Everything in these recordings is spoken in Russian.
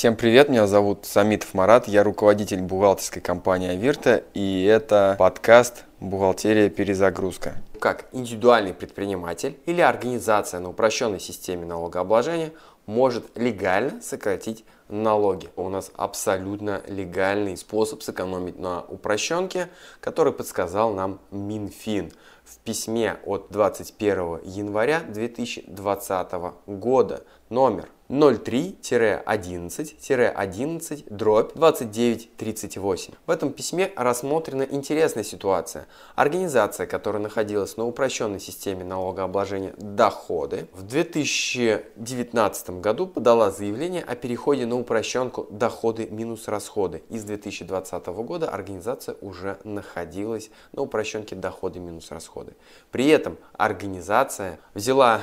Всем привет, меня зовут Самитов Марат, я руководитель бухгалтерской компании Авирта, и это подкаст «Бухгалтерия. Перезагрузка». Как индивидуальный предприниматель или организация на упрощенной системе налогообложения может легально сократить налоги. У нас абсолютно легальный способ сэкономить на упрощенке, который подсказал нам Минфин в письме от 21 января 2020 года номер 03-11-11 дробь 2938. В этом письме рассмотрена интересная ситуация. Организация, которая находилась на упрощенной системе налогообложения доходы, в 2019 году подала заявление о переходе на упрощенку доходы минус расходы. И с 2020 года организация уже находилась на упрощенке доходы минус расходы. При этом организация взяла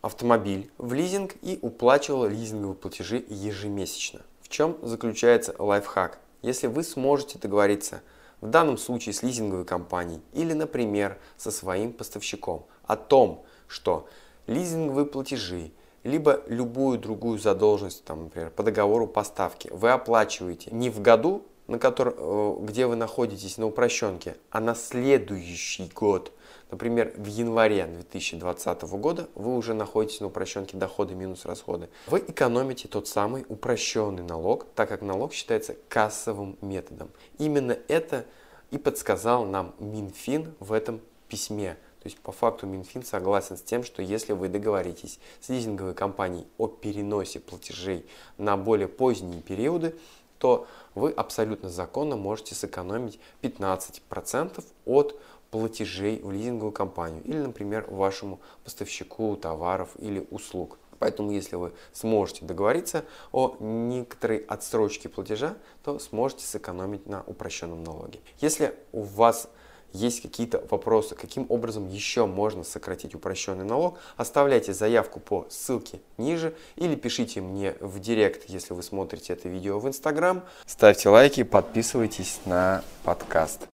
автомобиль в лизинг и уплачивала лизинговые платежи ежемесячно. В чем заключается лайфхак? Если вы сможете договориться в данном случае с лизинговой компанией или, например, со своим поставщиком о том, что лизинговые платежи либо любую другую задолженность, там, например, по договору поставки, вы оплачиваете не в году, на который, э, где вы находитесь на упрощенке, а на следующий год – Например, в январе 2020 года вы уже находитесь на упрощенке доходы минус расходы. Вы экономите тот самый упрощенный налог, так как налог считается кассовым методом. Именно это и подсказал нам Минфин в этом письме. То есть по факту Минфин согласен с тем, что если вы договоритесь с лизинговой компанией о переносе платежей на более поздние периоды, то вы абсолютно законно можете сэкономить 15% от платежей в лизинговую компанию или, например, вашему поставщику товаров или услуг. Поэтому, если вы сможете договориться о некоторой отсрочке платежа, то сможете сэкономить на упрощенном налоге. Если у вас есть какие-то вопросы, каким образом еще можно сократить упрощенный налог, оставляйте заявку по ссылке ниже или пишите мне в директ, если вы смотрите это видео в Инстаграм. Ставьте лайки, подписывайтесь на подкаст.